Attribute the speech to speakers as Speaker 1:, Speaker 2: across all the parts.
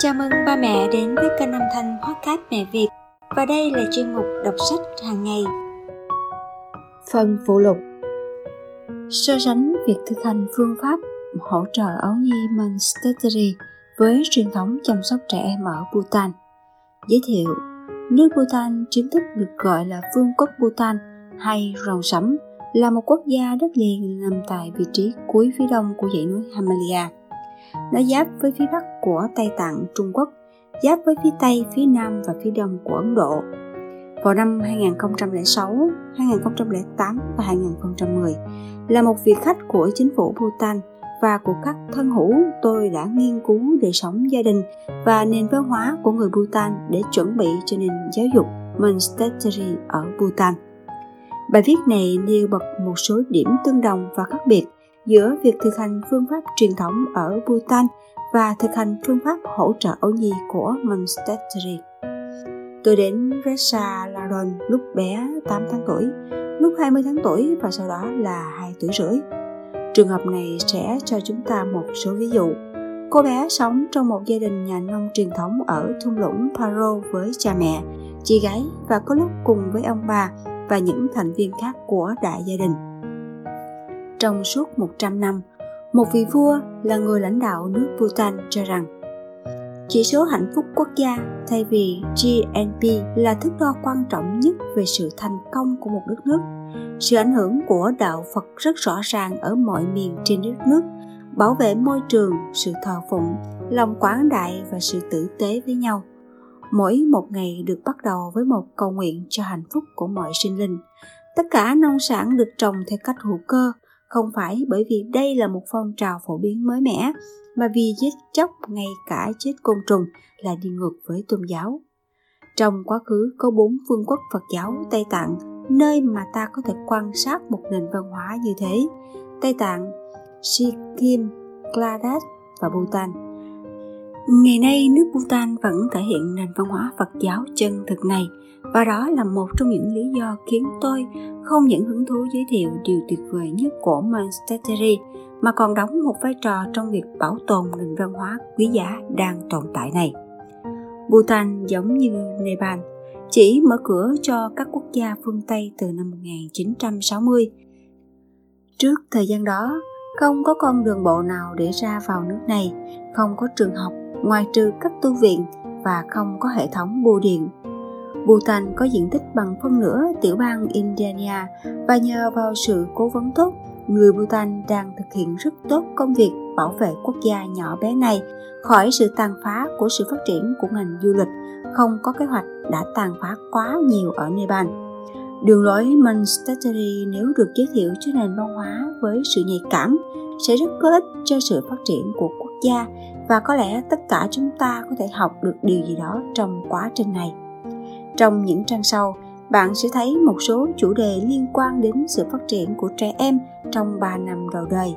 Speaker 1: Chào mừng ba mẹ đến với kênh âm thanh podcast Mẹ Việt và đây là chuyên mục đọc sách hàng ngày. Phần phụ lục So sánh việc thực hành phương pháp hỗ trợ ấu nhi Monastery với truyền thống chăm sóc trẻ em ở Bhutan. Giới thiệu, nước Bhutan chính thức được gọi là Vương quốc Bhutan hay rồng sẫm là một quốc gia đất liền nằm tại vị trí cuối phía đông của dãy núi Himalaya nó giáp với phía bắc của Tây Tạng, Trung Quốc, giáp với phía Tây, phía Nam và phía Đông của Ấn Độ. Vào năm 2006, 2008 và 2010 là một vị khách của chính phủ Bhutan và của các thân hữu tôi đã nghiên cứu đời sống gia đình và nền văn hóa của người Bhutan để chuẩn bị cho nền giáo dục Monastery ở Bhutan. Bài viết này nêu bật một số điểm tương đồng và khác biệt giữa việc thực hành phương pháp truyền thống ở Bhutan và thực hành phương pháp hỗ trợ ấu nhi của Monastery. Tôi đến Resa Laron lúc bé 8 tháng tuổi, lúc 20 tháng tuổi và sau đó là 2 tuổi rưỡi. Trường hợp này sẽ cho chúng ta một số ví dụ. Cô bé sống trong một gia đình nhà nông truyền thống ở thung lũng Paro với cha mẹ, chị gái và có lúc cùng với ông bà và những thành viên khác của đại gia đình trong suốt 100 năm, một vị vua là người lãnh đạo nước Bhutan cho rằng chỉ số hạnh phúc quốc gia thay vì GNP là thước đo quan trọng nhất về sự thành công của một đất nước. Sự ảnh hưởng của đạo Phật rất rõ ràng ở mọi miền trên đất nước, bảo vệ môi trường, sự thờ phụng, lòng quảng đại và sự tử tế với nhau. Mỗi một ngày được bắt đầu với một cầu nguyện cho hạnh phúc của mọi sinh linh. Tất cả nông sản được trồng theo cách hữu cơ, không phải bởi vì đây là một phong trào phổ biến mới mẻ, mà vì giết chóc ngay cả chết côn trùng là đi ngược với tôn giáo. Trong quá khứ, có bốn vương quốc phật giáo tây tạng, nơi mà ta có thể quan sát một nền văn hóa như thế. Tây tạng, sikkim kladat và bhutan. Ngày nay, nước Bhutan vẫn thể hiện nền văn hóa Phật giáo chân thực này và đó là một trong những lý do khiến tôi không những hứng thú giới thiệu điều tuyệt vời nhất của Monastery mà còn đóng một vai trò trong việc bảo tồn nền văn hóa quý giá đang tồn tại này. Bhutan giống như Nepal, chỉ mở cửa cho các quốc gia phương Tây từ năm 1960. Trước thời gian đó, không có con đường bộ nào để ra vào nước này, không có trường học ngoài trừ các tu viện và không có hệ thống bưu điện. Bhutan có diện tích bằng phân nửa tiểu bang Indiana và nhờ vào sự cố vấn tốt, người Bhutan đang thực hiện rất tốt công việc bảo vệ quốc gia nhỏ bé này khỏi sự tàn phá của sự phát triển của ngành du lịch không có kế hoạch đã tàn phá quá nhiều ở Nepal. Đường lối Monastery nếu được giới thiệu cho nền văn hóa với sự nhạy cảm sẽ rất có ích cho sự phát triển của quốc gia và có lẽ tất cả chúng ta có thể học được điều gì đó trong quá trình này. Trong những trang sau, bạn sẽ thấy một số chủ đề liên quan đến sự phát triển của trẻ em trong 3 năm đầu đời.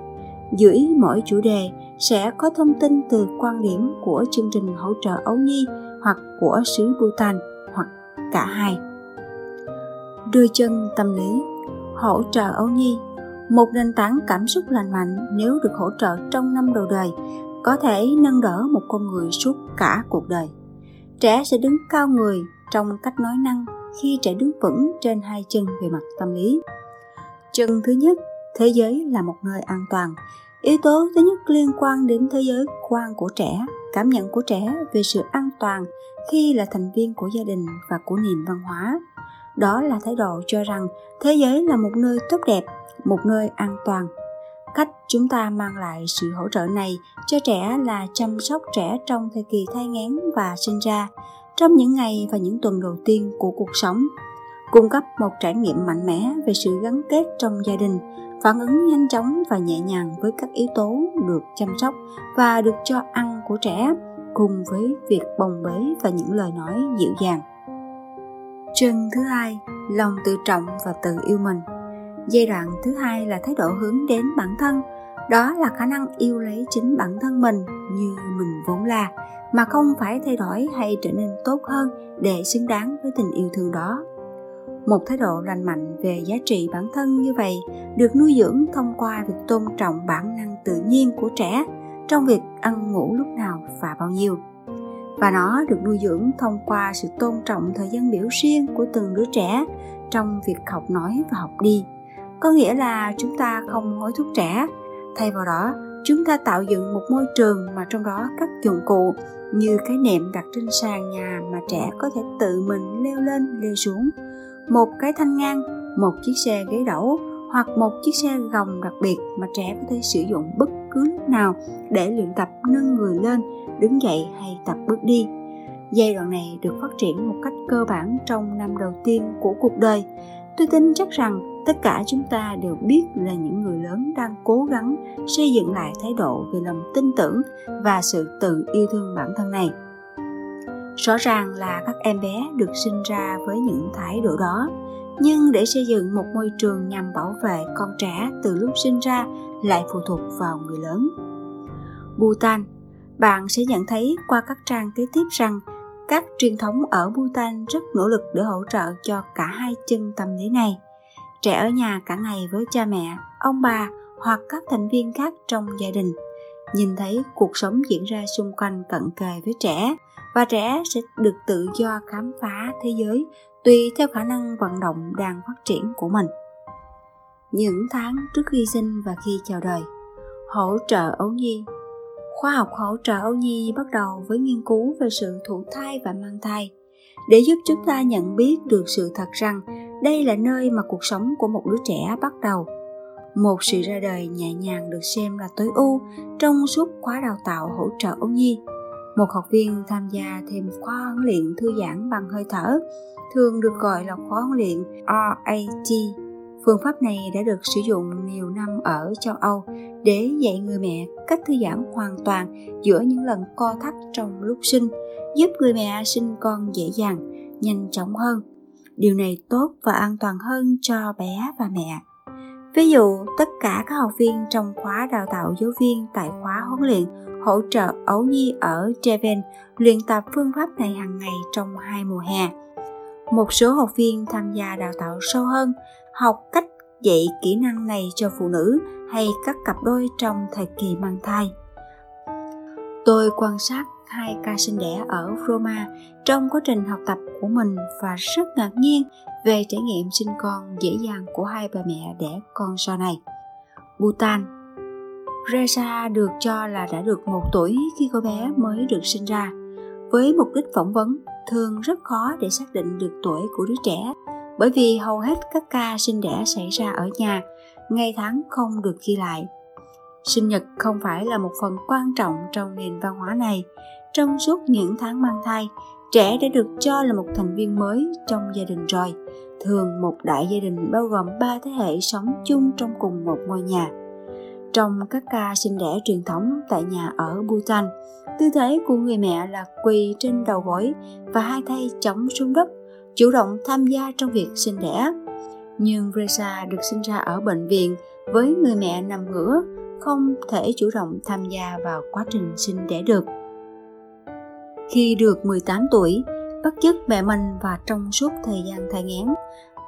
Speaker 1: Dưới mỗi chủ đề sẽ có thông tin từ quan điểm của chương trình hỗ trợ ấu nhi hoặc của xứ Bhutan hoặc cả hai. Đôi chân tâm lý hỗ trợ ấu nhi một nền tảng cảm xúc lành mạnh nếu được hỗ trợ trong năm đầu đời có thể nâng đỡ một con người suốt cả cuộc đời. Trẻ sẽ đứng cao người trong cách nói năng khi trẻ đứng vững trên hai chân về mặt tâm lý. Chân thứ nhất, thế giới là một nơi an toàn. Yếu tố thứ nhất liên quan đến thế giới quan của trẻ, cảm nhận của trẻ về sự an toàn khi là thành viên của gia đình và của nền văn hóa. Đó là thái độ cho rằng thế giới là một nơi tốt đẹp, một nơi an toàn cách chúng ta mang lại sự hỗ trợ này cho trẻ là chăm sóc trẻ trong thời kỳ thai nghén và sinh ra, trong những ngày và những tuần đầu tiên của cuộc sống. Cung cấp một trải nghiệm mạnh mẽ về sự gắn kết trong gia đình, phản ứng nhanh chóng và nhẹ nhàng với các yếu tố được chăm sóc và được cho ăn của trẻ, cùng với việc bồng bế và những lời nói dịu dàng. Chân thứ hai, lòng tự trọng và tự yêu mình giai đoạn thứ hai là thái độ hướng đến bản thân. Đó là khả năng yêu lấy chính bản thân mình như mình vốn là, mà không phải thay đổi hay trở nên tốt hơn để xứng đáng với tình yêu thương đó. Một thái độ lành mạnh về giá trị bản thân như vậy được nuôi dưỡng thông qua việc tôn trọng bản năng tự nhiên của trẻ trong việc ăn ngủ lúc nào và bao nhiêu. Và nó được nuôi dưỡng thông qua sự tôn trọng thời gian biểu riêng của từng đứa trẻ trong việc học nói và học đi có nghĩa là chúng ta không hối thúc trẻ. Thay vào đó, chúng ta tạo dựng một môi trường mà trong đó các dụng cụ như cái nệm đặt trên sàn nhà mà trẻ có thể tự mình leo lên, leo xuống. Một cái thanh ngang, một chiếc xe ghế đẩu hoặc một chiếc xe gồng đặc biệt mà trẻ có thể sử dụng bất cứ lúc nào để luyện tập nâng người lên, đứng dậy hay tập bước đi. Giai đoạn này được phát triển một cách cơ bản trong năm đầu tiên của cuộc đời tôi tin chắc rằng tất cả chúng ta đều biết là những người lớn đang cố gắng xây dựng lại thái độ về lòng tin tưởng và sự tự yêu thương bản thân này. Rõ ràng là các em bé được sinh ra với những thái độ đó, nhưng để xây dựng một môi trường nhằm bảo vệ con trẻ từ lúc sinh ra lại phụ thuộc vào người lớn. Bhutan, bạn sẽ nhận thấy qua các trang kế tiếp rằng các truyền thống ở Bhutan rất nỗ lực để hỗ trợ cho cả hai chân tâm lý này. Trẻ ở nhà cả ngày với cha mẹ, ông bà hoặc các thành viên khác trong gia đình, nhìn thấy cuộc sống diễn ra xung quanh cận kề với trẻ và trẻ sẽ được tự do khám phá thế giới tùy theo khả năng vận động đang phát triển của mình. Những tháng trước khi sinh và khi chào đời, hỗ trợ ấu nhi khoa học hỗ trợ Âu nhi bắt đầu với nghiên cứu về sự thụ thai và mang thai, để giúp chúng ta nhận biết được sự thật rằng đây là nơi mà cuộc sống của một đứa trẻ bắt đầu. Một sự ra đời nhẹ nhàng được xem là tối ưu trong suốt khóa đào tạo hỗ trợ Âu nhi. Một học viên tham gia thêm khóa huấn luyện thư giãn bằng hơi thở, thường được gọi là khóa huấn luyện RAT Phương pháp này đã được sử dụng nhiều năm ở châu Âu để dạy người mẹ cách thư giãn hoàn toàn giữa những lần co thắt trong lúc sinh, giúp người mẹ sinh con dễ dàng, nhanh chóng hơn. Điều này tốt và an toàn hơn cho bé và mẹ. Ví dụ, tất cả các học viên trong khóa đào tạo giáo viên tại khóa huấn luyện hỗ trợ ấu nhi ở treven luyện tập phương pháp này hàng ngày trong hai mùa hè. Một số học viên tham gia đào tạo sâu hơn học cách dạy kỹ năng này cho phụ nữ hay các cặp đôi trong thời kỳ mang thai. Tôi quan sát hai ca sinh đẻ ở Roma trong quá trình học tập của mình và rất ngạc nhiên về trải nghiệm sinh con dễ dàng của hai bà mẹ đẻ con sau này. Bhutan Reza được cho là đã được một tuổi khi cô bé mới được sinh ra. Với mục đích phỏng vấn, thường rất khó để xác định được tuổi của đứa trẻ bởi vì hầu hết các ca sinh đẻ xảy ra ở nhà, ngày tháng không được ghi lại. Sinh nhật không phải là một phần quan trọng trong nền văn hóa này. Trong suốt những tháng mang thai, trẻ đã được cho là một thành viên mới trong gia đình rồi. Thường một đại gia đình bao gồm ba thế hệ sống chung trong cùng một ngôi nhà. Trong các ca sinh đẻ truyền thống tại nhà ở Bhutan, tư thế của người mẹ là quỳ trên đầu gối và hai tay chống xuống đất chủ động tham gia trong việc sinh đẻ. Nhưng Reza được sinh ra ở bệnh viện với người mẹ nằm ngửa, không thể chủ động tham gia vào quá trình sinh đẻ được. Khi được 18 tuổi, bất chấp mẹ mình và trong suốt thời gian thai nghén,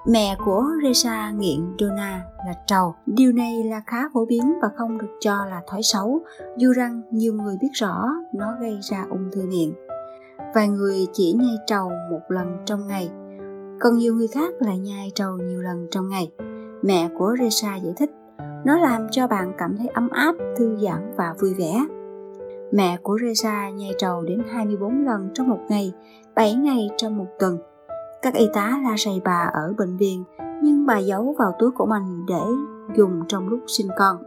Speaker 1: mẹ của Reza nghiện Dona là trầu. Điều này là khá phổ biến và không được cho là thói xấu, dù rằng nhiều người biết rõ nó gây ra ung thư miệng vài người chỉ nhai trầu một lần trong ngày còn nhiều người khác lại nhai trầu nhiều lần trong ngày mẹ của Resa giải thích nó làm cho bạn cảm thấy ấm áp, thư giãn và vui vẻ. Mẹ của Resa nhai trầu đến 24 lần trong một ngày, 7 ngày trong một tuần. Các y tá la rầy bà ở bệnh viện, nhưng bà giấu vào túi của mình để dùng trong lúc sinh con.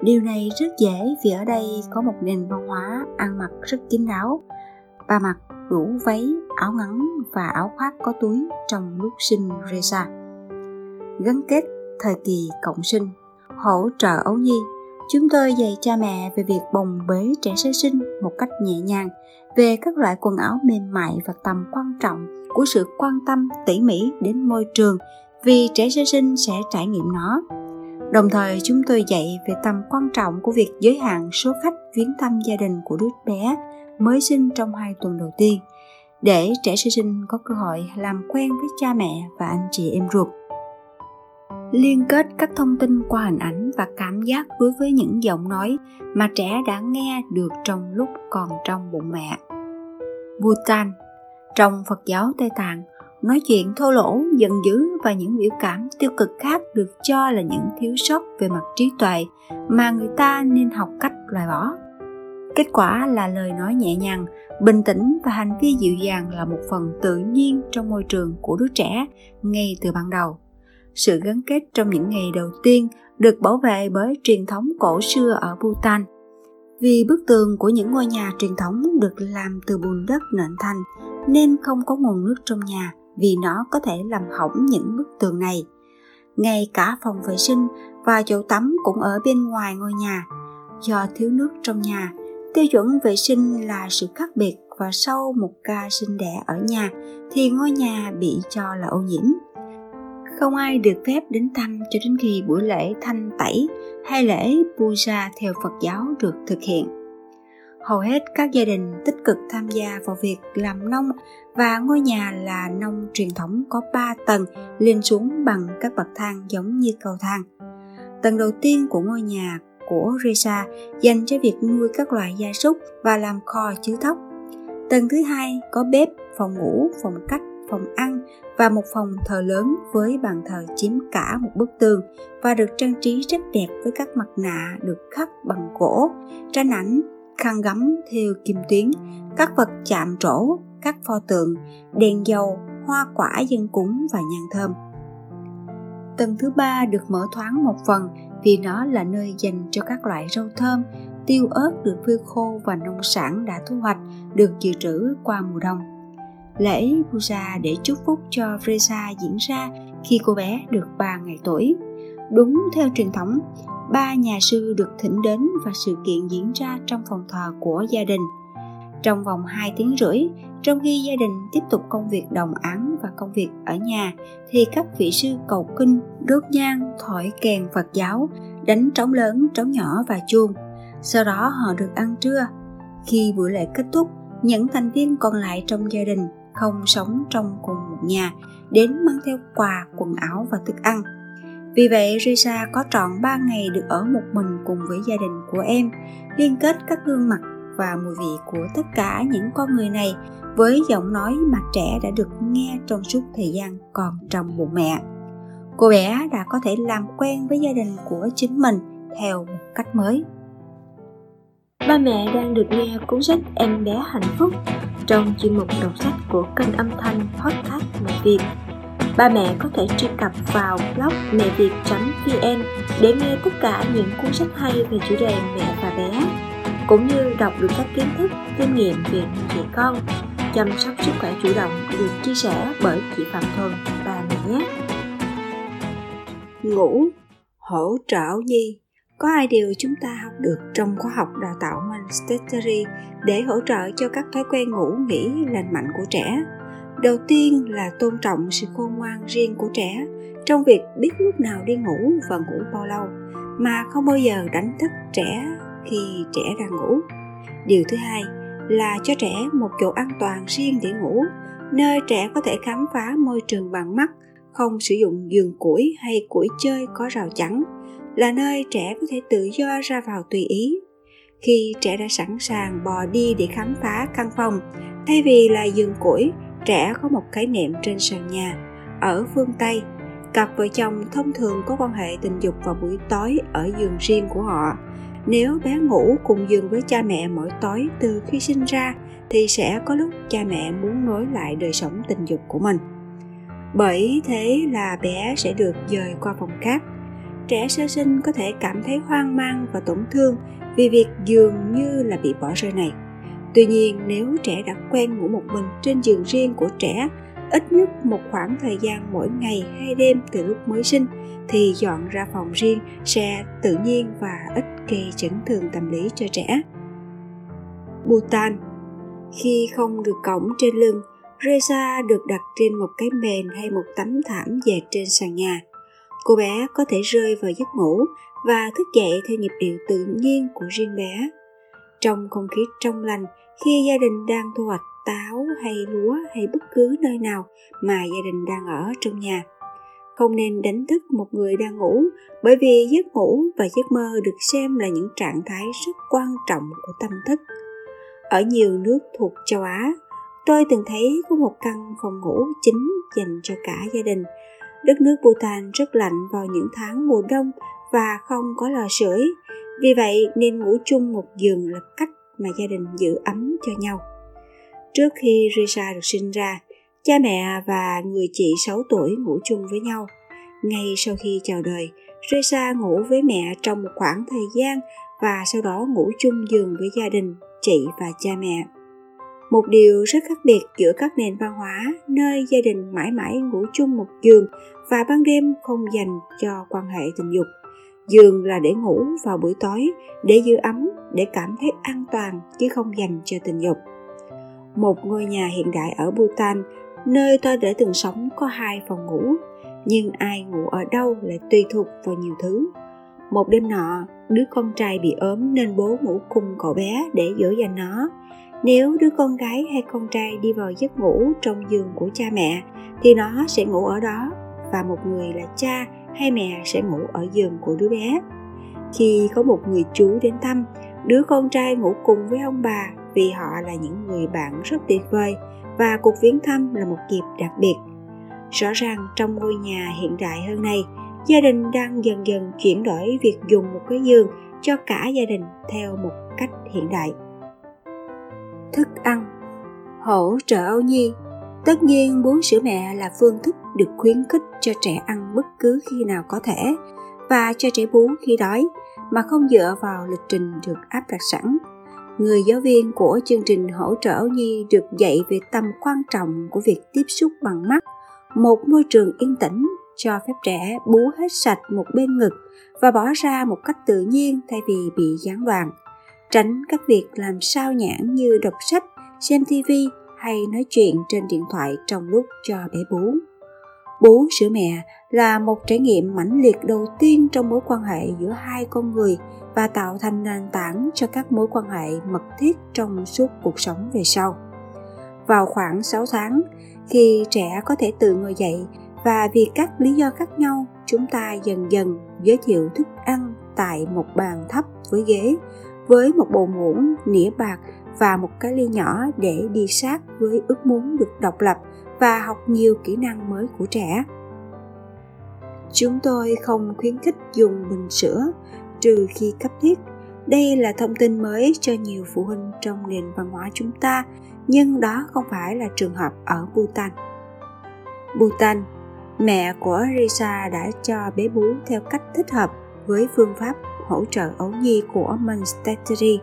Speaker 1: Điều này rất dễ vì ở đây có một nền văn hóa ăn mặc rất kín đáo. Bà mặc đủ váy, áo ngắn và áo khoác có túi trong lúc sinh Reza. Gắn kết thời kỳ cộng sinh, hỗ trợ ấu nhi, chúng tôi dạy cha mẹ về việc bồng bế trẻ sơ sinh một cách nhẹ nhàng, về các loại quần áo mềm mại và tầm quan trọng của sự quan tâm tỉ mỉ đến môi trường vì trẻ sơ sinh sẽ trải nghiệm nó. Đồng thời chúng tôi dạy về tầm quan trọng của việc giới hạn số khách viếng thăm gia đình của đứa bé mới sinh trong hai tuần đầu tiên để trẻ sơ sinh có cơ hội làm quen với cha mẹ và anh chị em ruột liên kết các thông tin qua hình ảnh và cảm giác đối với những giọng nói mà trẻ đã nghe được trong lúc còn trong bụng mẹ Bhutan. Trong Phật giáo Tây Tạng, nói chuyện thô lỗ, giận dữ và những biểu cảm tiêu cực khác được cho là những thiếu sót về mặt trí tuệ mà người ta nên học cách loại bỏ. Kết quả là lời nói nhẹ nhàng, bình tĩnh và hành vi dịu dàng là một phần tự nhiên trong môi trường của đứa trẻ ngay từ ban đầu. Sự gắn kết trong những ngày đầu tiên được bảo vệ bởi truyền thống cổ xưa ở Bhutan. Vì bức tường của những ngôi nhà truyền thống được làm từ bùn đất nện thành nên không có nguồn nước trong nhà vì nó có thể làm hỏng những bức tường này. Ngay cả phòng vệ sinh và chỗ tắm cũng ở bên ngoài ngôi nhà. Do thiếu nước trong nhà, tiêu chuẩn vệ sinh là sự khác biệt và sau một ca sinh đẻ ở nhà thì ngôi nhà bị cho là ô nhiễm. Không ai được phép đến thăm cho đến khi buổi lễ thanh tẩy hay lễ puja theo Phật giáo được thực hiện. Hầu hết các gia đình tích cực tham gia vào việc làm nông và ngôi nhà là nông truyền thống có 3 tầng lên xuống bằng các bậc thang giống như cầu thang. Tầng đầu tiên của ngôi nhà của Reza dành cho việc nuôi các loại gia súc và làm kho chứa thóc. Tầng thứ hai có bếp, phòng ngủ, phòng cách, phòng ăn và một phòng thờ lớn với bàn thờ chiếm cả một bức tường và được trang trí rất đẹp với các mặt nạ được khắc bằng gỗ, tranh ảnh, khăn gấm theo kim tuyến, các vật chạm trổ, các pho tượng, đèn dầu, hoa quả dân cúng và nhang thơm. Tầng thứ ba được mở thoáng một phần vì nó là nơi dành cho các loại rau thơm, tiêu ớt được phơi khô và nông sản đã thu hoạch được dự trữ qua mùa đông. Lễ puja để chúc phúc cho Fresa diễn ra khi cô bé được 3 ngày tuổi. Đúng theo truyền thống, ba nhà sư được thỉnh đến và sự kiện diễn ra trong phòng thờ của gia đình. Trong vòng 2 tiếng rưỡi, trong khi gia đình tiếp tục công việc đồng áng và công việc ở nhà, thì các vị sư cầu kinh, đốt nhang, thổi kèn Phật giáo, đánh trống lớn, trống nhỏ và chuông. Sau đó họ được ăn trưa. Khi buổi lễ kết thúc, những thành viên còn lại trong gia đình không sống trong cùng một nhà đến mang theo quà, quần áo và thức ăn. Vì vậy, Risa có trọn 3 ngày được ở một mình cùng với gia đình của em, liên kết các gương mặt và mùi vị của tất cả những con người này với giọng nói mà trẻ đã được nghe trong suốt thời gian còn trong bụng mẹ. Cô bé đã có thể làm quen với gia đình của chính mình theo một cách mới. Ba mẹ đang được nghe cuốn sách Em bé hạnh phúc trong chuyên mục đọc sách của kênh âm thanh podcast mẹ Việt. Ba mẹ có thể truy cập vào blog mẹ việt.vn để nghe tất cả những cuốn sách hay về chủ đề mẹ và bé cũng như đọc được các kiến thức, kinh nghiệm về nuôi dạy con, chăm sóc sức khỏe chủ động được chia sẻ bởi chị Phạm Thuần, bà mẹ nhé. Ngủ, hỗ trợ nhi có hai điều chúng ta học được trong khóa học đào tạo Montessori để hỗ trợ cho các thói quen ngủ nghỉ lành mạnh của trẻ. Đầu tiên là tôn trọng sự khôn ngoan riêng của trẻ trong việc biết lúc nào đi ngủ và ngủ bao lâu mà không bao giờ đánh thức trẻ khi trẻ đang ngủ. Điều thứ hai là cho trẻ một chỗ an toàn riêng để ngủ, nơi trẻ có thể khám phá môi trường bằng mắt, không sử dụng giường củi hay củi chơi có rào chắn, là nơi trẻ có thể tự do ra vào tùy ý. Khi trẻ đã sẵn sàng bò đi để khám phá căn phòng, thay vì là giường củi, trẻ có một cái nệm trên sàn nhà, ở phương tây, cặp vợ chồng thông thường có quan hệ tình dục vào buổi tối ở giường riêng của họ nếu bé ngủ cùng giường với cha mẹ mỗi tối từ khi sinh ra, thì sẽ có lúc cha mẹ muốn nối lại đời sống tình dục của mình. Bởi thế là bé sẽ được dời qua phòng khác. Trẻ sơ sinh có thể cảm thấy hoang mang và tổn thương vì việc dường như là bị bỏ rơi này. Tuy nhiên, nếu trẻ đã quen ngủ một mình trên giường riêng của trẻ, ít nhất một khoảng thời gian mỗi ngày hay đêm từ lúc mới sinh thì dọn ra phòng riêng sẽ tự nhiên và ít gây chấn thương tâm lý cho trẻ. Bhutan Khi không được cổng trên lưng, Reza được đặt trên một cái mền hay một tấm thảm dệt trên sàn nhà. Cô bé có thể rơi vào giấc ngủ và thức dậy theo nhịp điệu tự nhiên của riêng bé. Trong không khí trong lành, khi gia đình đang thu hoạch táo hay lúa hay bất cứ nơi nào mà gia đình đang ở trong nhà không nên đánh thức một người đang ngủ bởi vì giấc ngủ và giấc mơ được xem là những trạng thái rất quan trọng của tâm thức ở nhiều nước thuộc châu á tôi từng thấy có một căn phòng ngủ chính dành cho cả gia đình. Đất nước Bhutan rất lạnh vào những tháng mùa đông và không có lò sưởi. Vì vậy nên ngủ chung một giường là cách mà gia đình giữ ấm cho nhau. Trước khi Risa được sinh ra, cha mẹ và người chị 6 tuổi ngủ chung với nhau. Ngay sau khi chào đời, reza ngủ với mẹ trong một khoảng thời gian và sau đó ngủ chung giường với gia đình, chị và cha mẹ. Một điều rất khác biệt giữa các nền văn hóa nơi gia đình mãi mãi ngủ chung một giường và ban đêm không dành cho quan hệ tình dục. Giường là để ngủ vào buổi tối, để giữ ấm, để cảm thấy an toàn chứ không dành cho tình dục. Một ngôi nhà hiện đại ở Bhutan, nơi tôi đã từng sống có hai phòng ngủ, nhưng ai ngủ ở đâu lại tùy thuộc vào nhiều thứ. Một đêm nọ, đứa con trai bị ốm nên bố ngủ cùng cậu bé để dỗ dành nó. Nếu đứa con gái hay con trai đi vào giấc ngủ trong giường của cha mẹ thì nó sẽ ngủ ở đó và một người là cha hay mẹ sẽ ngủ ở giường của đứa bé. Khi có một người chú đến thăm, đứa con trai ngủ cùng với ông bà vì họ là những người bạn rất tuyệt vời và cuộc viếng thăm là một dịp đặc biệt. Rõ ràng trong ngôi nhà hiện đại hơn này, gia đình đang dần dần chuyển đổi việc dùng một cái giường cho cả gia đình theo một cách hiện đại. Thức ăn Hỗ trợ âu nhi Tất nhiên bú sữa mẹ là phương thức được khuyến khích cho trẻ ăn bất cứ khi nào có thể và cho trẻ bú khi đói mà không dựa vào lịch trình được áp đặt sẵn. Người giáo viên của chương trình hỗ trợ nhi được dạy về tầm quan trọng của việc tiếp xúc bằng mắt, một môi trường yên tĩnh cho phép trẻ bú hết sạch một bên ngực và bỏ ra một cách tự nhiên thay vì bị gián đoạn. Tránh các việc làm sao nhãn như đọc sách, xem TV hay nói chuyện trên điện thoại trong lúc cho bé bú. Bú sữa mẹ là một trải nghiệm mãnh liệt đầu tiên trong mối quan hệ giữa hai con người và tạo thành nền tảng cho các mối quan hệ mật thiết trong suốt cuộc sống về sau. Vào khoảng 6 tháng, khi trẻ có thể tự ngồi dậy và vì các lý do khác nhau, chúng ta dần dần giới thiệu thức ăn tại một bàn thấp với ghế, với một bộ muỗng, nĩa bạc và một cái ly nhỏ để đi sát với ước muốn được độc lập và học nhiều kỹ năng mới của trẻ. Chúng tôi không khuyến khích dùng bình sữa trừ khi cấp thiết. Đây là thông tin mới cho nhiều phụ huynh trong nền văn hóa chúng ta, nhưng đó không phải là trường hợp ở Bhutan. Bhutan, mẹ của Risa đã cho bé bú theo cách thích hợp với phương pháp hỗ trợ ấu nhi của Monastery.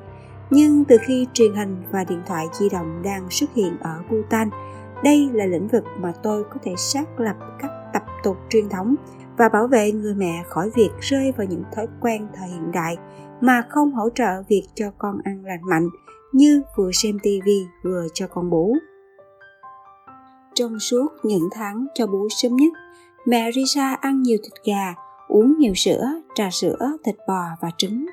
Speaker 1: Nhưng từ khi truyền hình và điện thoại di động đang xuất hiện ở Bhutan, đây là lĩnh vực mà tôi có thể xác lập các tập tục truyền thống và bảo vệ người mẹ khỏi việc rơi vào những thói quen thời hiện đại mà không hỗ trợ việc cho con ăn lành mạnh như vừa xem tivi vừa cho con bú. Trong suốt những tháng cho bú sớm nhất, mẹ Risa ăn nhiều thịt gà, uống nhiều sữa, trà sữa, thịt bò và trứng.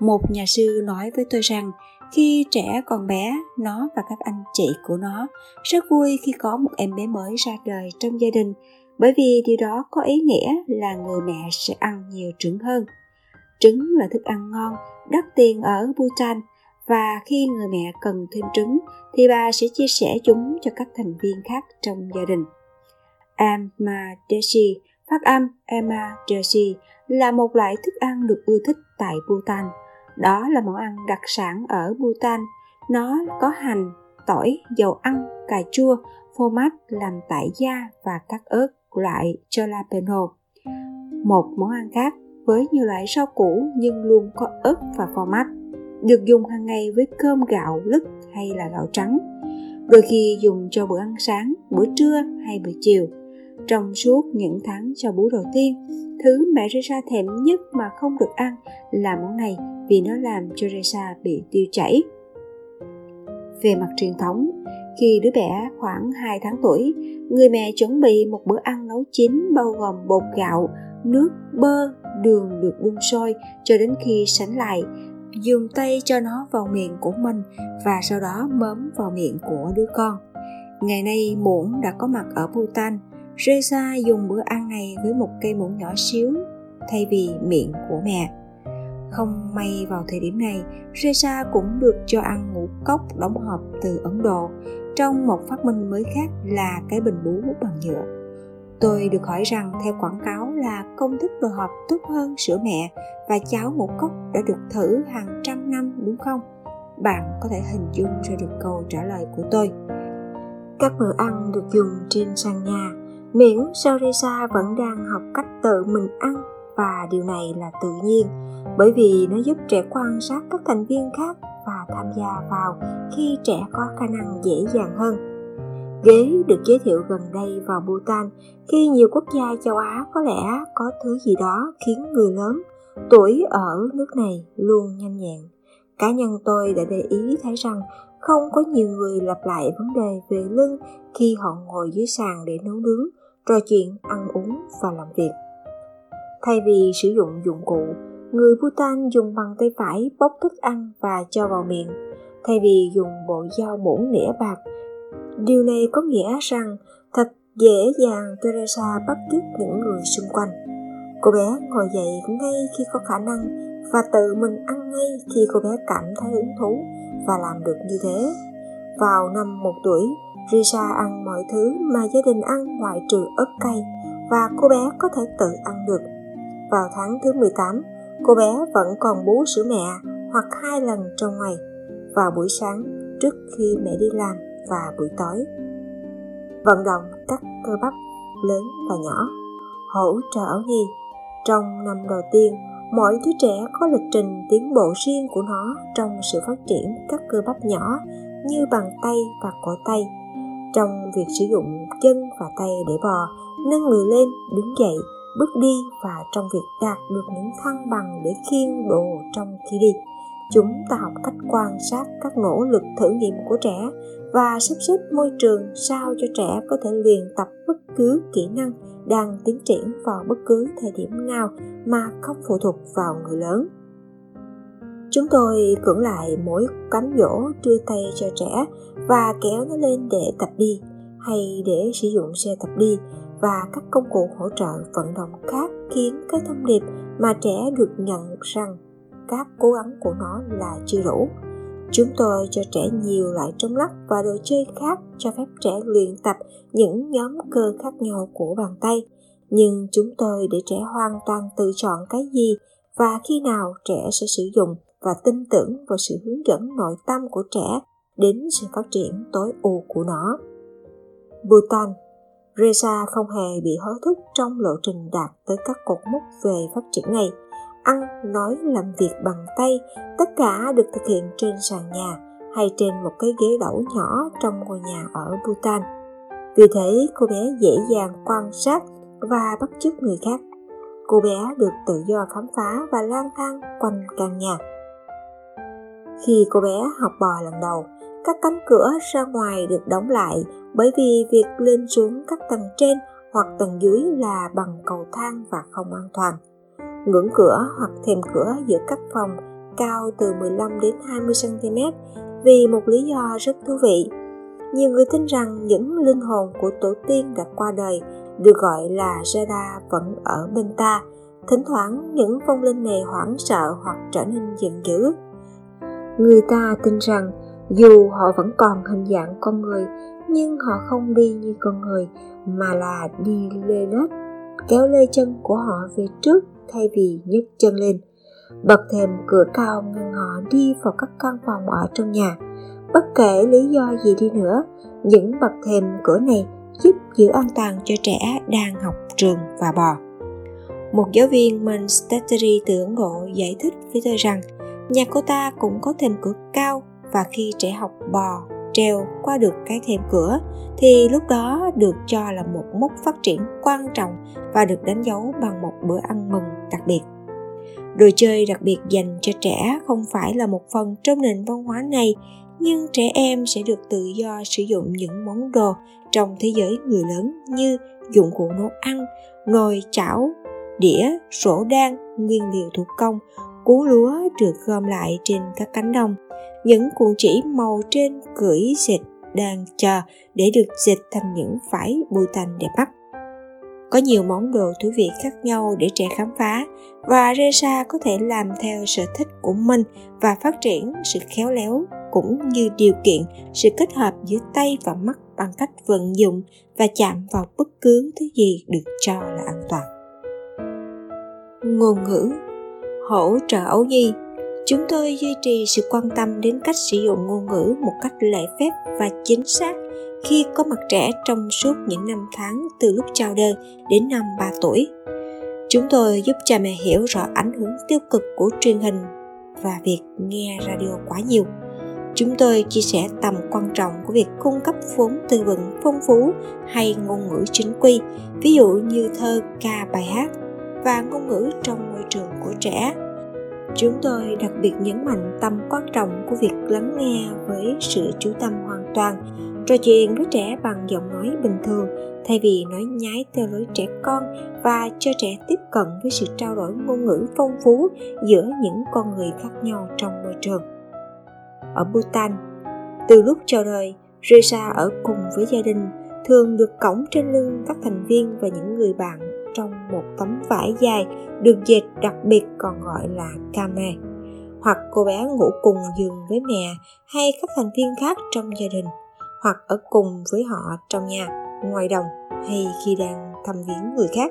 Speaker 1: Một nhà sư nói với tôi rằng khi trẻ còn bé, nó và các anh chị của nó rất vui khi có một em bé mới ra đời trong gia đình bởi vì điều đó có ý nghĩa là người mẹ sẽ ăn nhiều trứng hơn. Trứng là thức ăn ngon, đắt tiền ở Bhutan và khi người mẹ cần thêm trứng thì bà sẽ chia sẻ chúng cho các thành viên khác trong gia đình. Amma Deshi, phát âm Amma Deshi, là một loại thức ăn được ưa thích tại Bhutan. Đó là món ăn đặc sản ở Bhutan. Nó có hành, tỏi, dầu ăn, cà chua, phô mát làm tại da và các ớt loại jalapeno. Một món ăn khác với nhiều loại rau củ nhưng luôn có ớt và format, được dùng hàng ngày với cơm gạo lứt hay là gạo trắng. Đôi khi dùng cho bữa ăn sáng, bữa trưa hay bữa chiều. Trong suốt những tháng cho bú đầu tiên, thứ mẹ Teresa thèm nhất mà không được ăn là món này vì nó làm cho Teresa bị tiêu chảy. Về mặt truyền thống, khi đứa bé khoảng 2 tháng tuổi, người mẹ chuẩn bị một bữa ăn nấu chín bao gồm bột gạo, nước, bơ, đường được đun sôi cho đến khi sánh lại, dùng tay cho nó vào miệng của mình và sau đó mớm vào miệng của đứa con. Ngày nay muỗng đã có mặt ở Bhutan. Reza dùng bữa ăn này với một cây muỗng nhỏ xíu thay vì miệng của mẹ. Không may vào thời điểm này, Reza cũng được cho ăn ngũ cốc đóng hộp từ Ấn Độ trong một phát minh mới khác là cái bình bú bằng nhựa. Tôi được hỏi rằng theo quảng cáo là công thức đồ hộp tốt hơn sữa mẹ và cháo ngũ cốc đã được thử hàng trăm năm đúng không? Bạn có thể hình dung ra được câu trả lời của tôi. Các bữa ăn được dùng trên sàn nhà, miễn Sarisa vẫn đang học cách tự mình ăn và điều này là tự nhiên bởi vì nó giúp trẻ quan sát các thành viên khác và tham gia vào khi trẻ có khả năng dễ dàng hơn. Ghế được giới thiệu gần đây vào Bhutan khi nhiều quốc gia châu Á có lẽ có thứ gì đó khiến người lớn tuổi ở nước này luôn nhanh nhẹn. Cá nhân tôi đã để ý thấy rằng không có nhiều người lặp lại vấn đề về lưng khi họ ngồi dưới sàn để nấu nướng, trò chuyện, ăn uống và làm việc. Thay vì sử dụng dụng cụ, người Bhutan dùng bằng tay phải bóc thức ăn và cho vào miệng, thay vì dùng bộ dao muỗng nĩa bạc. Điều này có nghĩa rằng thật dễ dàng Teresa bắt chước những người xung quanh. Cô bé ngồi dậy ngay khi có khả năng và tự mình ăn ngay khi cô bé cảm thấy hứng thú và làm được như thế. Vào năm một tuổi, Risa ăn mọi thứ mà gia đình ăn ngoại trừ ớt cay và cô bé có thể tự ăn được. Vào tháng thứ 18, cô bé vẫn còn bú sữa mẹ hoặc hai lần trong ngày, vào buổi sáng trước khi mẹ đi làm và buổi tối. Vận động các cơ bắp lớn và nhỏ, hỗ trợ nhi. Trong năm đầu tiên, mỗi đứa trẻ có lịch trình tiến bộ riêng của nó trong sự phát triển các cơ bắp nhỏ như bàn tay và cổ tay trong việc sử dụng chân và tay để bò nâng người lên đứng dậy bước đi và trong việc đạt được những thăng bằng để khiêng đồ trong khi đi. Chúng ta học cách quan sát các nỗ lực thử nghiệm của trẻ và sắp xếp môi trường sao cho trẻ có thể luyện tập bất cứ kỹ năng đang tiến triển vào bất cứ thời điểm nào mà không phụ thuộc vào người lớn. Chúng tôi cưỡng lại mỗi cám dỗ đưa tay cho trẻ và kéo nó lên để tập đi, hay để sử dụng xe tập đi và các công cụ hỗ trợ vận động khác khiến cái thông điệp mà trẻ được nhận rằng các cố gắng của nó là chưa đủ chúng tôi cho trẻ nhiều loại trống lắc và đồ chơi khác, cho phép trẻ luyện tập những nhóm cơ khác nhau của bàn tay nhưng chúng tôi để trẻ hoàn toàn tự chọn cái gì và khi nào trẻ sẽ sử dụng và tin tưởng vào sự hướng dẫn nội tâm của trẻ đến sự phát triển tối ưu của nó. Bhutan Reza không hề bị hối thúc trong lộ trình đạt tới các cột mốc về phát triển này. Ăn, nói, làm việc bằng tay, tất cả được thực hiện trên sàn nhà hay trên một cái ghế đẩu nhỏ trong ngôi nhà ở Bhutan. Vì thế, cô bé dễ dàng quan sát và bắt chước người khác. Cô bé được tự do khám phá và lang thang quanh căn nhà. Khi cô bé học bò lần đầu, các cánh cửa ra ngoài được đóng lại bởi vì việc lên xuống các tầng trên hoặc tầng dưới là bằng cầu thang và không an toàn. Ngưỡng cửa hoặc thềm cửa giữa các phòng cao từ 15 đến 20 cm vì một lý do rất thú vị. Nhiều người tin rằng những linh hồn của tổ tiên đã qua đời, được gọi là Jada vẫn ở bên ta. Thỉnh thoảng những vong linh này hoảng sợ hoặc trở nên giận dữ. Người ta tin rằng dù họ vẫn còn hình dạng con người, nhưng họ không đi như con người, mà là đi lê lết, kéo lê chân của họ về trước thay vì nhấc chân lên. Bật thềm cửa cao ngăn họ đi vào các căn phòng ở trong nhà. Bất kể lý do gì đi nữa, những bậc thềm cửa này giúp giữ an toàn cho trẻ đang học trường và bò. Một giáo viên Manchesteri từ Ấn Độ giải thích với tôi rằng nhà cô ta cũng có thềm cửa cao và khi trẻ học bò, treo qua được cái thềm cửa, thì lúc đó được cho là một mốc phát triển quan trọng và được đánh dấu bằng một bữa ăn mừng đặc biệt. Đồ chơi đặc biệt dành cho trẻ không phải là một phần trong nền văn hóa này, nhưng trẻ em sẽ được tự do sử dụng những món đồ trong thế giới người lớn như dụng cụ nấu ăn, nồi chảo, đĩa, sổ đan, nguyên liệu thủ công, cú lúa được gom lại trên các cánh đồng những cuộn chỉ màu trên cưỡi dệt đang chờ để được dệt thành những vải bùi tành đẹp mắt. Có nhiều món đồ thú vị khác nhau để trẻ khám phá và Reza có thể làm theo sở thích của mình và phát triển sự khéo léo cũng như điều kiện, sự kết hợp giữa tay và mắt bằng cách vận dụng và chạm vào bất cứ thứ gì được cho là an toàn ngôn ngữ hỗ trợ ấu nhi chúng tôi duy trì sự quan tâm đến cách sử dụng ngôn ngữ một cách lễ phép và chính xác khi có mặt trẻ trong suốt những năm tháng từ lúc chào đời đến năm 3 tuổi. Chúng tôi giúp cha mẹ hiểu rõ ảnh hưởng tiêu cực của truyền hình và việc nghe radio quá nhiều. Chúng tôi chia sẻ tầm quan trọng của việc cung cấp vốn từ vựng phong phú hay ngôn ngữ chính quy, ví dụ như thơ, ca, bài hát và ngôn ngữ trong môi trường của trẻ chúng tôi đặc biệt nhấn mạnh tầm quan trọng của việc lắng nghe với sự chú tâm hoàn toàn, trò chuyện với trẻ bằng giọng nói bình thường, thay vì nói nhái theo lối trẻ con và cho trẻ tiếp cận với sự trao đổi ngôn ngữ phong phú giữa những con người khác nhau trong môi trường. Ở bhutan, từ lúc chào đời, reza ở cùng với gia đình thường được cõng trên lưng các thành viên và những người bạn trong một tấm vải dài được dệt đặc biệt còn gọi là kame. Hoặc cô bé ngủ cùng giường với mẹ hay các thành viên khác trong gia đình, hoặc ở cùng với họ trong nhà, ngoài đồng, hay khi đang thăm viếng người khác.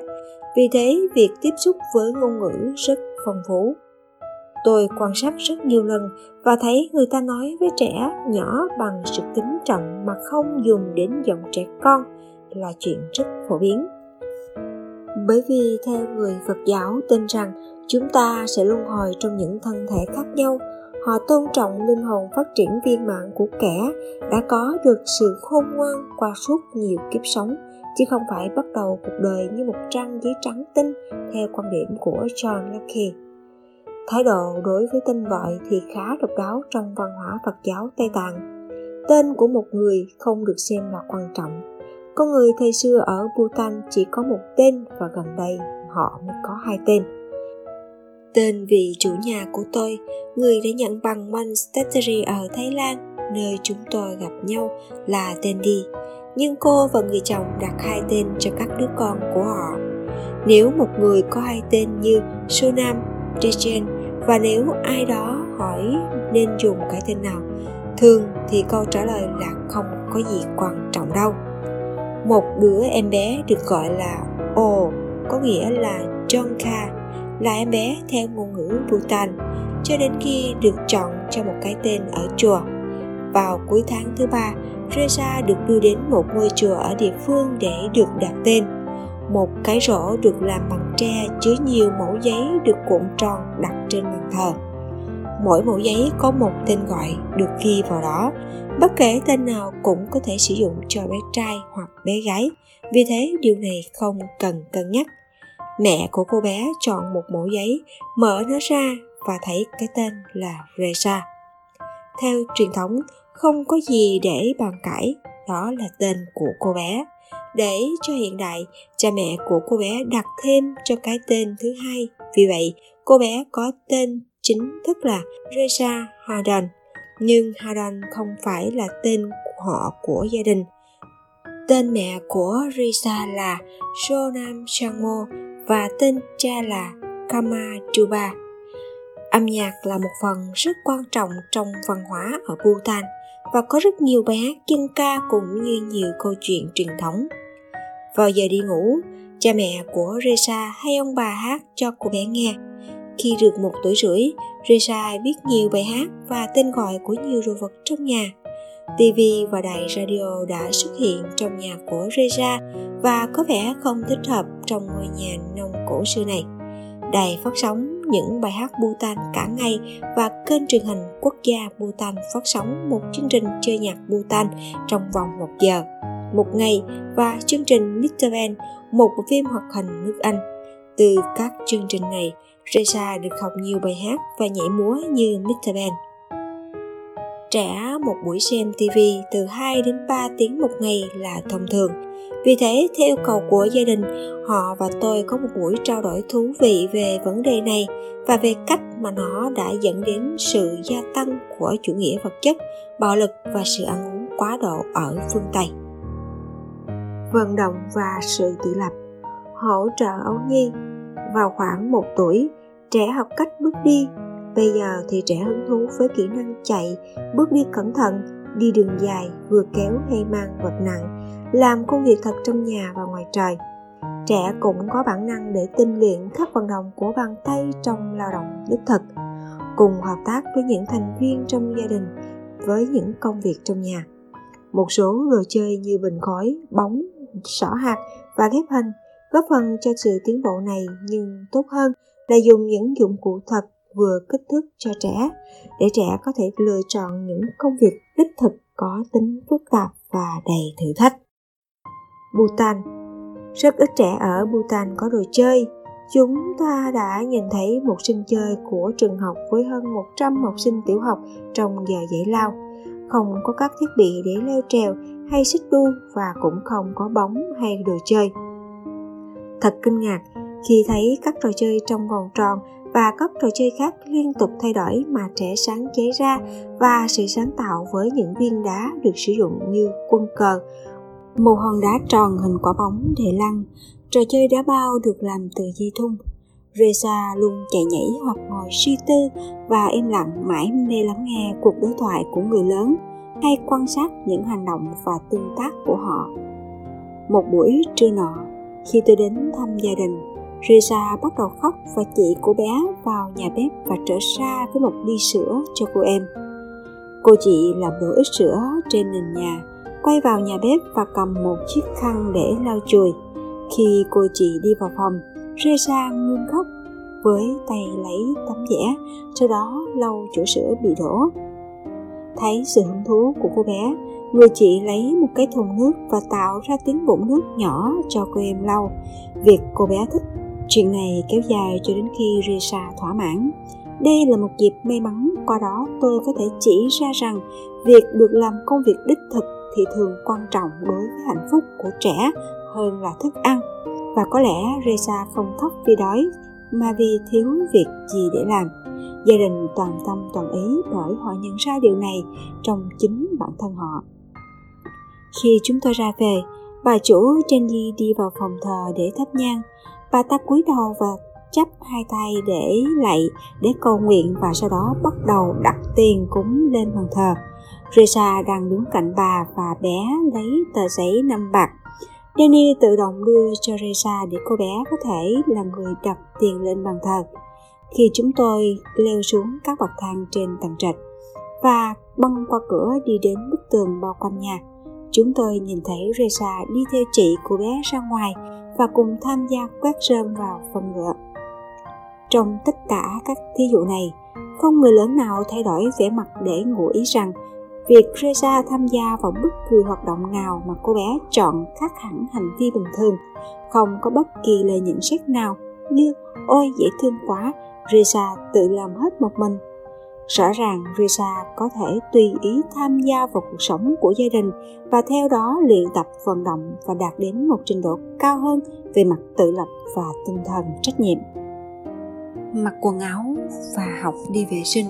Speaker 1: Vì thế, việc tiếp xúc với ngôn ngữ rất phong phú. Tôi quan sát rất nhiều lần và thấy người ta nói với trẻ nhỏ bằng sự kính trọng mà không dùng đến giọng trẻ con là chuyện rất phổ biến bởi vì theo người phật giáo tin rằng chúng ta sẽ luân hồi trong những thân thể khác nhau, họ tôn trọng linh hồn phát triển viên mãn của kẻ đã có được sự khôn ngoan qua suốt nhiều kiếp sống, chứ không phải bắt đầu cuộc đời như một trang giấy trắng tinh theo quan điểm của John Locke. Thái độ đối với tên gọi thì khá độc đáo trong văn hóa Phật giáo Tây Tạng. Tên của một người không được xem là quan trọng con người thời xưa ở Bhutan chỉ có một tên và gần đây họ mới có hai tên. Tên vị chủ nhà của tôi, người đã nhận bằng monastery ở Thái Lan, nơi chúng tôi gặp nhau là tên đi. Nhưng cô và người chồng đặt hai tên cho các đứa con của họ. Nếu một người có hai tên như Sonam, Dejen và nếu ai đó hỏi nên dùng cái tên nào, thường thì câu trả lời là không có gì quan trọng đâu một đứa em bé được gọi là O có nghĩa là Jonka là em bé theo ngôn ngữ Bhutan cho đến khi được chọn cho một cái tên ở chùa. Vào cuối tháng thứ ba, Reza được đưa đến một ngôi chùa ở địa phương để được đặt tên. Một cái rổ được làm bằng tre chứa nhiều mẫu giấy được cuộn tròn đặt trên bàn thờ mỗi mẫu giấy có một tên gọi được ghi vào đó bất kể tên nào cũng có thể sử dụng cho bé trai hoặc bé gái vì thế điều này không cần cân nhắc mẹ của cô bé chọn một mẫu giấy mở nó ra và thấy cái tên là Reza. Theo truyền thống, không có gì để bàn cãi, đó là tên của cô bé. Để cho hiện đại, cha mẹ của cô bé đặt thêm cho cái tên thứ hai. Vì vậy, cô bé có tên chính thức là Reza Hadan, nhưng Hadan không phải là tên họ của gia đình. Tên mẹ của Risa là Sonam Shango và tên cha là Kama Chuba. Âm nhạc là một phần rất quan trọng trong văn hóa ở Bhutan và có rất nhiều bài hát dân ca cũng như nhiều câu chuyện truyền thống. Vào giờ đi ngủ, cha mẹ của Reza hay ông bà hát cho cô bé nghe khi được một tuổi rưỡi, Reza biết nhiều bài hát và tên gọi của nhiều đồ vật trong nhà. TV và đài radio đã xuất hiện trong nhà của Reza và có vẻ không thích hợp trong ngôi nhà nông cổ xưa này. Đài phát sóng những bài hát Bhutan cả ngày và kênh truyền hình quốc gia Bhutan phát sóng một chương trình chơi nhạc Bhutan trong vòng một giờ một ngày và chương trình Mr. Ben, một bộ phim hoạt hình nước Anh. Từ các chương trình này, Reza được học nhiều bài hát và nhảy múa như Mr. Ben. Trẻ một buổi xem TV từ 2 đến 3 tiếng một ngày là thông thường. Vì thế, theo yêu cầu của gia đình, họ và tôi có một buổi trao đổi thú vị về vấn đề này và về cách mà nó đã dẫn đến sự gia tăng của chủ nghĩa vật chất, bạo lực và sự ăn uống quá độ ở phương Tây. Vận động và sự tự lập hỗ trợ ấu nhi vào khoảng một tuổi trẻ học cách bước đi Bây giờ thì trẻ hứng thú với kỹ năng chạy, bước đi cẩn thận, đi đường dài, vừa kéo hay mang vật nặng, làm công việc thật trong nhà và ngoài trời. Trẻ cũng có bản năng để tinh luyện các vận động của bàn tay trong lao động đích thực, cùng hợp tác với những thành viên trong gia đình với những công việc trong nhà. Một số đồ chơi như bình khói, bóng, sỏ hạt và ghép hình góp phần cho sự tiến bộ này, nhưng tốt hơn là dùng những dụng cụ thật vừa kích thước cho trẻ, để trẻ có thể lựa chọn những công việc đích thực có tính phức tạp và đầy thử thách. Bhutan Rất ít trẻ ở Bhutan có đồ chơi. Chúng ta đã nhìn thấy một sân chơi của trường học với hơn 100 học sinh tiểu học trong giờ giải lao. Không có các thiết bị để leo trèo hay xích đu và cũng không có bóng hay đồ chơi. Thật kinh ngạc khi thấy các trò chơi trong vòng tròn và các trò chơi khác liên tục thay đổi mà trẻ sáng chế ra và sự sáng tạo với những viên đá được sử dụng như quân cờ, một hòn đá tròn hình quả bóng để lăn, trò chơi đá bao được làm từ dây thun. Reza luôn chạy nhảy hoặc ngồi suy tư và im lặng mãi mê lắng nghe cuộc đối thoại của người lớn hay quan sát những hành động và tương tác của họ. Một buổi trưa nọ, khi tôi đến thăm gia đình, Reza bắt đầu khóc và chị của bé vào nhà bếp và trở ra với một ly sữa cho cô em. Cô chị làm đổ ít sữa trên nền nhà, quay vào nhà bếp và cầm một chiếc khăn để lau chùi. Khi cô chị đi vào phòng, Reza ngưng khóc với tay lấy tấm vẽ, sau đó lau chỗ sữa bị đổ. Thấy sự hứng thú của cô bé, người chị lấy một cái thùng nước và tạo ra tiếng vũng nước nhỏ cho cô em lau. Việc cô bé thích Chuyện này kéo dài cho đến khi Risa thỏa mãn. Đây là một dịp may mắn, qua đó tôi có thể chỉ ra rằng việc được làm công việc đích thực thì thường quan trọng đối với hạnh phúc của trẻ hơn là thức ăn. Và có lẽ Risa không khóc vì đói mà vì thiếu việc gì để làm. Gia đình toàn tâm toàn ý bởi họ nhận ra điều này trong chính bản thân họ. Khi chúng tôi ra về, bà chủ Jenny đi vào phòng thờ để thắp nhang bà ta cúi đầu và chắp hai tay để lạy để cầu nguyện và sau đó bắt đầu đặt tiền cúng lên bàn thờ. Risa đang đứng cạnh bà và bé lấy tờ giấy năm bạc. Danny tự động đưa cho Risa để cô bé có thể là người đặt tiền lên bàn thờ. Khi chúng tôi leo xuống các bậc thang trên tầng trệt và băng qua cửa đi đến bức tường bao quanh nhà, chúng tôi nhìn thấy Reza đi theo chị của bé ra ngoài và cùng tham gia quét rơm vào phần ngựa. Trong tất cả các thí dụ này, không người lớn nào thay đổi vẻ mặt để ngụ ý rằng việc Reza tham gia vào bất cứ hoạt động nào mà cô bé chọn khác hẳn hành vi bình thường, không có bất kỳ lời nhận xét nào như ôi dễ thương quá, Reza tự làm hết một mình Rõ ràng Risa có thể tùy ý tham gia vào cuộc sống của gia đình và theo đó luyện tập vận động và đạt đến một trình độ cao hơn về mặt tự lập và tinh thần trách nhiệm. Mặc quần áo và học đi vệ sinh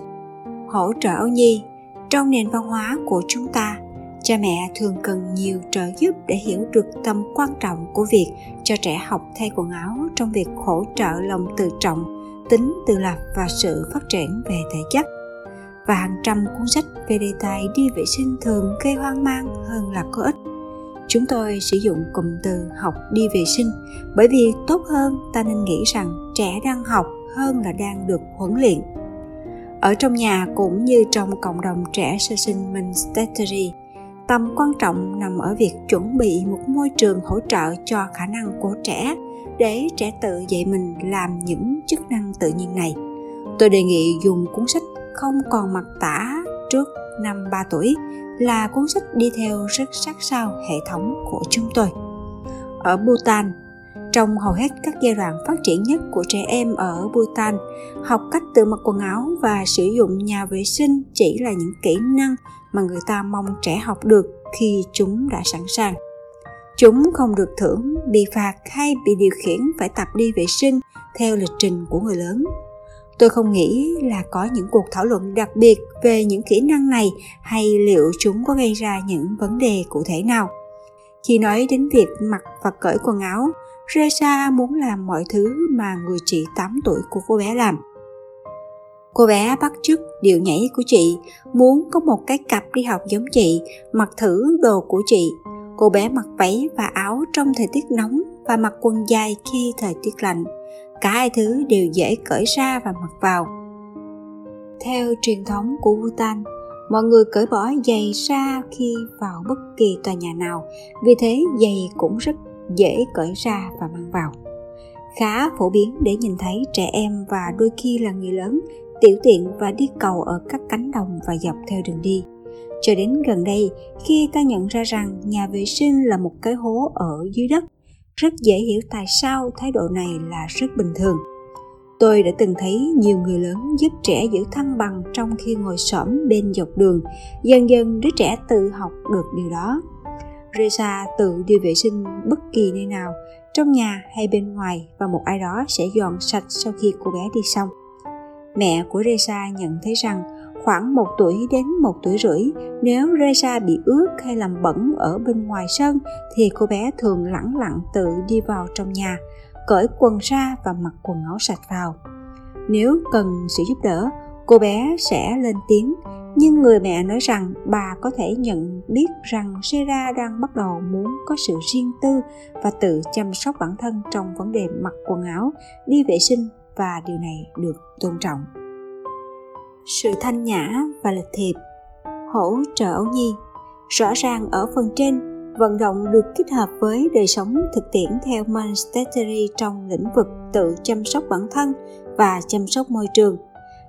Speaker 1: Hỗ trợ nhi Trong nền văn hóa của chúng ta, cha mẹ thường cần nhiều trợ giúp để hiểu được tầm quan trọng của việc cho trẻ học thay quần áo trong việc hỗ trợ lòng tự trọng, tính tự lập và sự phát triển về thể chất và hàng trăm cuốn sách về đề tài đi vệ sinh thường gây hoang mang hơn là có ích. Chúng tôi sử dụng cụm từ học đi vệ sinh bởi vì tốt hơn ta nên nghĩ rằng trẻ đang học hơn là đang được huấn luyện. Ở trong nhà cũng như trong cộng đồng trẻ sơ sinh Montessori, tầm quan trọng nằm ở việc chuẩn bị một môi trường hỗ trợ cho khả năng của trẻ để trẻ tự dạy mình làm những chức năng tự nhiên này. Tôi đề nghị dùng cuốn sách không còn mặc tả trước năm 3 tuổi là cuốn sách đi theo rất sát sao hệ thống của chúng tôi. Ở Bhutan, trong hầu hết các giai đoạn phát triển nhất của trẻ em ở Bhutan, học cách tự mặc quần áo và sử dụng nhà vệ sinh chỉ là những kỹ năng mà người ta mong trẻ học được khi chúng đã sẵn sàng. Chúng không được thưởng, bị phạt hay bị điều khiển phải tập đi vệ sinh theo lịch trình của người lớn tôi không nghĩ là có những cuộc thảo luận đặc biệt về những kỹ năng này hay liệu chúng có gây ra những vấn đề cụ thể nào khi nói đến việc mặc và cởi quần áo Reza muốn làm mọi thứ mà người chị 8 tuổi của cô bé làm. Cô bé bắt chước điệu nhảy của chị, muốn có một cái cặp đi học giống chị, mặc thử đồ của chị. Cô bé mặc váy và áo trong thời tiết nóng và mặc quần dài khi thời tiết lạnh. Cả hai thứ đều dễ cởi ra và mặc vào. Theo truyền thống của Bhutan, mọi người cởi bỏ giày ra khi vào bất kỳ tòa nhà nào, vì thế giày cũng rất dễ cởi ra và mang vào. Khá phổ biến để nhìn thấy trẻ em và đôi khi là người lớn tiểu tiện và đi cầu ở các cánh đồng và dọc theo đường đi. Cho đến gần đây, khi ta nhận ra rằng nhà vệ sinh là một cái hố ở dưới đất, rất dễ hiểu tại sao thái độ này là rất bình thường. Tôi đã từng thấy nhiều người lớn giúp trẻ giữ thăng bằng trong khi ngồi xổm bên dọc đường. Dần dần đứa trẻ tự học được điều đó. Reza tự đi vệ sinh bất kỳ nơi nào, trong nhà hay bên ngoài và một ai đó sẽ dọn sạch sau khi cô bé đi xong. Mẹ của Reza nhận thấy rằng khoảng một tuổi đến một tuổi rưỡi, nếu Reza bị ướt hay làm bẩn ở bên ngoài sân thì cô bé thường lẳng lặng tự đi vào trong nhà, cởi quần ra và mặc quần áo sạch vào. Nếu cần sự giúp đỡ, cô bé sẽ lên tiếng, nhưng người mẹ nói rằng bà có thể nhận biết rằng Sera đang bắt đầu muốn có sự riêng tư và tự chăm sóc bản thân trong vấn đề mặc quần áo, đi vệ sinh và điều này được tôn trọng sự thanh nhã và lịch thiệp hỗ trợ ấu nhi rõ ràng ở phần trên vận động được kết hợp với đời sống thực tiễn theo Montessori trong lĩnh vực tự chăm sóc bản thân và chăm sóc môi trường.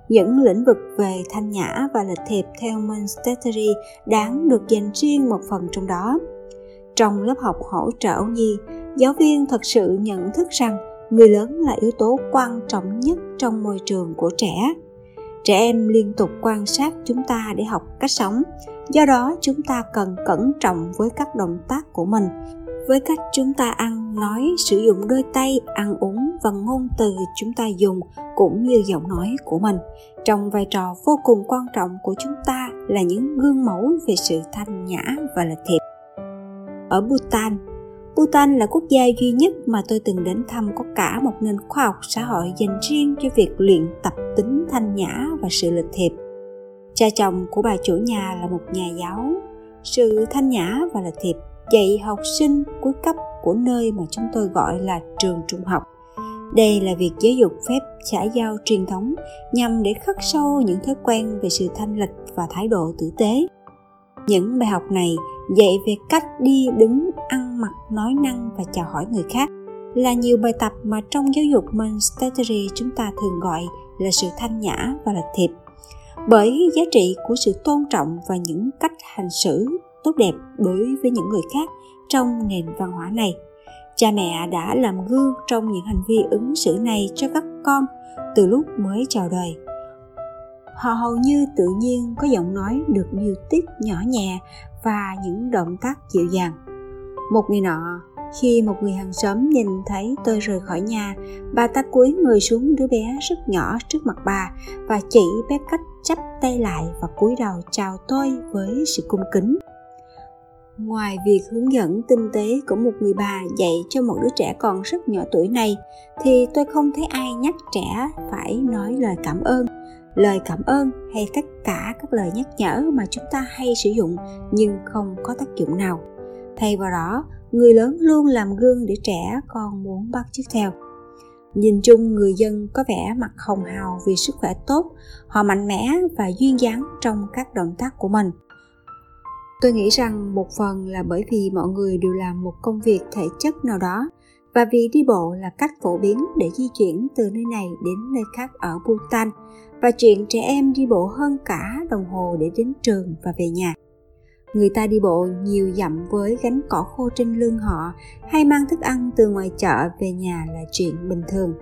Speaker 1: Những lĩnh vực về thanh nhã và lịch thiệp theo Montessori đáng được dành riêng một phần trong đó. Trong lớp học hỗ trợ ấu nhi, giáo viên thật sự nhận thức rằng người lớn là yếu tố quan trọng nhất trong môi trường của trẻ trẻ em liên tục quan sát chúng ta để học cách sống. Do đó, chúng ta cần cẩn trọng với các động tác của mình. Với cách chúng ta ăn, nói, sử dụng đôi tay, ăn uống và ngôn từ chúng ta dùng cũng như giọng nói của mình. Trong vai trò vô cùng quan trọng của chúng ta là những gương mẫu về sự thanh nhã và lịch thiệp. Ở bhutan Bhutan là quốc gia duy nhất mà tôi từng đến thăm có cả một nền khoa học xã hội dành riêng cho việc luyện tập tính thanh nhã và sự lịch thiệp. Cha chồng của bà chủ nhà là một nhà giáo. Sự thanh nhã và lịch thiệp dạy học sinh cuối cấp của nơi mà chúng tôi gọi là trường trung học. Đây là việc giáo dục phép xã giao truyền thống nhằm để khắc sâu những thói quen về sự thanh lịch và thái độ tử tế. Những bài học này dạy về cách đi đứng, ăn mặc, nói năng và chào hỏi người khác là nhiều bài tập mà trong giáo dục monastery chúng ta thường gọi là sự thanh nhã và lịch thiệp. Bởi giá trị của sự tôn trọng và những cách hành xử tốt đẹp đối với những người khác trong nền văn hóa này. Cha mẹ đã làm gương trong những hành vi ứng xử này cho các con từ lúc mới chào đời. Họ hầu như tự nhiên có giọng nói được điều tiết nhỏ nhẹ và những động tác dịu dàng. Một ngày nọ, khi một người hàng xóm nhìn thấy tôi rời khỏi nhà, bà ta cúi người xuống đứa bé rất nhỏ trước mặt bà và chỉ bé cách chắp tay lại và cúi đầu chào tôi với sự cung kính. Ngoài việc hướng dẫn tinh tế của một người bà dạy cho một đứa trẻ còn rất nhỏ tuổi này, thì tôi không thấy ai nhắc trẻ phải nói lời cảm ơn lời cảm ơn hay tất cả các lời nhắc nhở mà chúng ta hay sử dụng nhưng không có tác dụng nào. Thay vào đó, người lớn luôn làm gương để trẻ con muốn bắt chước theo. Nhìn chung, người dân có vẻ mặt hồng hào vì sức khỏe tốt, họ mạnh mẽ và duyên dáng trong các động tác của mình. Tôi nghĩ rằng một phần là bởi vì mọi người đều làm một công việc thể chất nào đó và vì đi bộ là cách phổ biến để di chuyển từ nơi này đến nơi khác ở Bhutan và chuyện trẻ em đi bộ hơn cả đồng hồ để đến trường và về nhà. Người ta đi bộ nhiều dặm với gánh cỏ khô trên lưng họ hay mang thức ăn từ ngoài chợ về nhà là chuyện bình thường.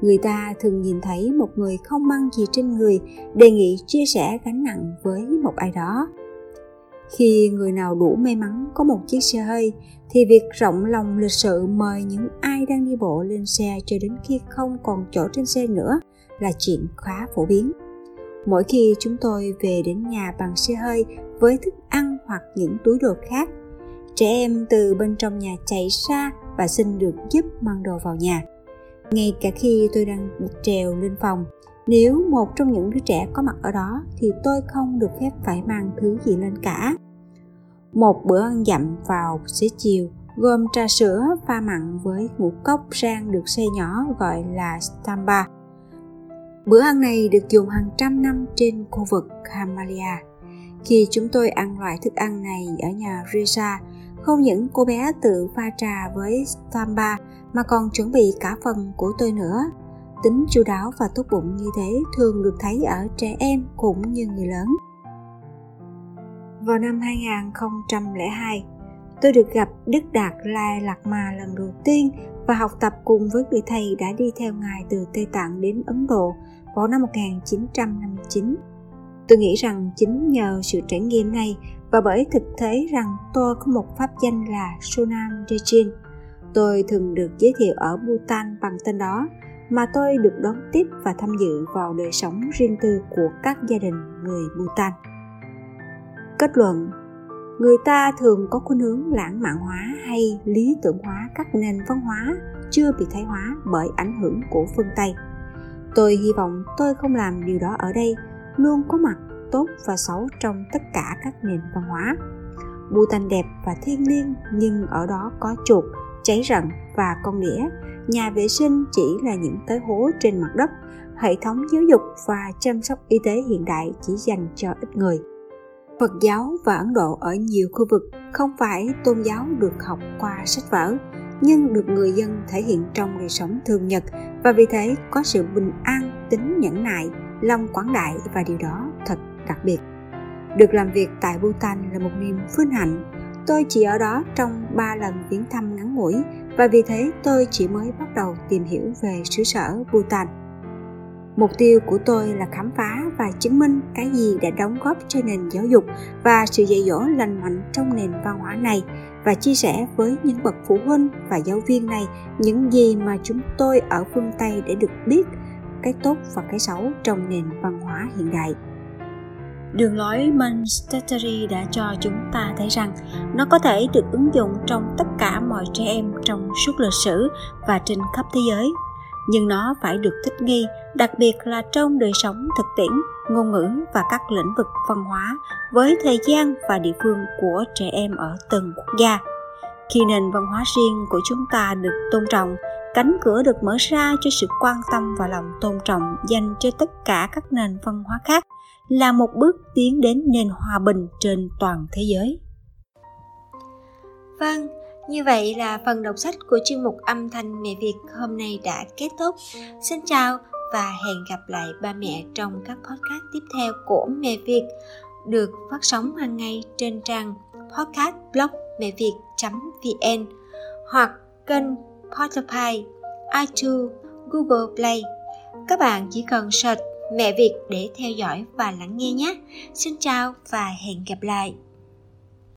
Speaker 1: Người ta thường nhìn thấy một người không mang gì trên người, đề nghị chia sẻ gánh nặng với một ai đó khi người nào đủ may mắn có một chiếc xe hơi thì việc rộng lòng lịch sự mời những ai đang đi bộ lên xe cho đến khi không còn chỗ trên xe nữa là chuyện khá phổ biến. Mỗi khi chúng tôi về đến nhà bằng xe hơi với thức ăn hoặc những túi đồ khác, trẻ em từ bên trong nhà chạy ra và xin được giúp mang đồ vào nhà. Ngay cả khi tôi đang trèo lên phòng, nếu một trong những đứa trẻ có mặt ở đó thì tôi không được phép phải mang thứ gì lên cả. Một bữa ăn dặm vào xế chiều, gồm trà sữa pha mặn với ngũ cốc rang được xay nhỏ gọi là stamba. Bữa ăn này được dùng hàng trăm năm trên khu vực Himalaya. Khi chúng tôi ăn loại thức ăn này ở nhà Risa, không những cô bé tự pha trà với stamba mà còn chuẩn bị cả phần của tôi nữa. Tính chu đáo và tốt bụng như thế thường được thấy ở trẻ em cũng như người lớn. Vào năm 2002, tôi được gặp Đức Đạt Lai Lạt Ma lần đầu tiên và học tập cùng với vị thầy đã đi theo ngài từ Tây Tạng đến Ấn Độ vào năm 1959. Tôi nghĩ rằng chính nhờ sự trải nghiệm này và bởi thực tế rằng tôi có một pháp danh là Sonam Dejin, tôi thường được giới thiệu ở Bhutan bằng tên đó mà tôi được đón tiếp và tham dự vào đời sống riêng tư của các gia đình người Bhutan. Kết luận người ta thường có khuynh hướng lãng mạn hóa hay lý tưởng hóa các nền văn hóa chưa bị thái hóa bởi ảnh hưởng của phương Tây. Tôi hy vọng tôi không làm điều đó ở đây, luôn có mặt tốt và xấu trong tất cả các nền văn hóa. Bhutan đẹp và thiêng liêng nhưng ở đó có chuột, cháy rận và con đĩa. Nhà vệ sinh chỉ là những cái hố trên mặt đất. Hệ thống giáo dục và chăm sóc y tế hiện đại chỉ dành cho ít người Phật giáo và Ấn Độ ở nhiều khu vực không phải tôn giáo được học qua sách vở, nhưng được người dân thể hiện trong đời sống thường nhật và vì thế có sự bình an, tính nhẫn nại, lòng quảng đại và điều đó thật đặc biệt. Được làm việc tại Bhutan là một niềm vinh hạnh. Tôi chỉ ở đó trong 3 lần viếng thăm ngắn ngủi và vì thế tôi chỉ mới bắt đầu tìm hiểu về xứ sở Bhutan mục tiêu của tôi là khám phá và chứng minh cái gì đã đóng góp cho nền giáo dục và sự dạy dỗ lành mạnh trong nền văn hóa này và chia sẻ với những bậc phụ huynh và giáo viên này những gì mà chúng tôi ở phương tây để được biết, cái tốt và cái xấu trong nền văn hóa hiện đại. Đường lối Montessori đã cho chúng ta thấy rằng nó có thể được ứng dụng trong tất cả mọi trẻ em trong suốt lịch sử và trên khắp thế giới nhưng nó phải được thích nghi, đặc biệt là trong đời sống thực tiễn, ngôn ngữ và các lĩnh vực văn hóa với thời gian và địa phương của trẻ em ở từng quốc gia. Khi nền văn hóa riêng của chúng ta được tôn trọng, cánh cửa được mở ra cho sự quan tâm và lòng tôn trọng dành cho tất cả các nền văn hóa khác là một bước tiến đến nền hòa bình trên toàn thế giới. Vâng như vậy là phần đọc sách của chuyên mục âm thanh mẹ Việt hôm nay đã kết thúc. Xin chào và hẹn gặp lại ba mẹ trong các podcast tiếp theo của mẹ Việt được phát sóng hàng ngày trên trang podcast blog mẹ việt.vn hoặc kênh Spotify, iTunes, Google Play. Các bạn chỉ cần search mẹ Việt để theo dõi và lắng nghe nhé. Xin chào và hẹn gặp lại.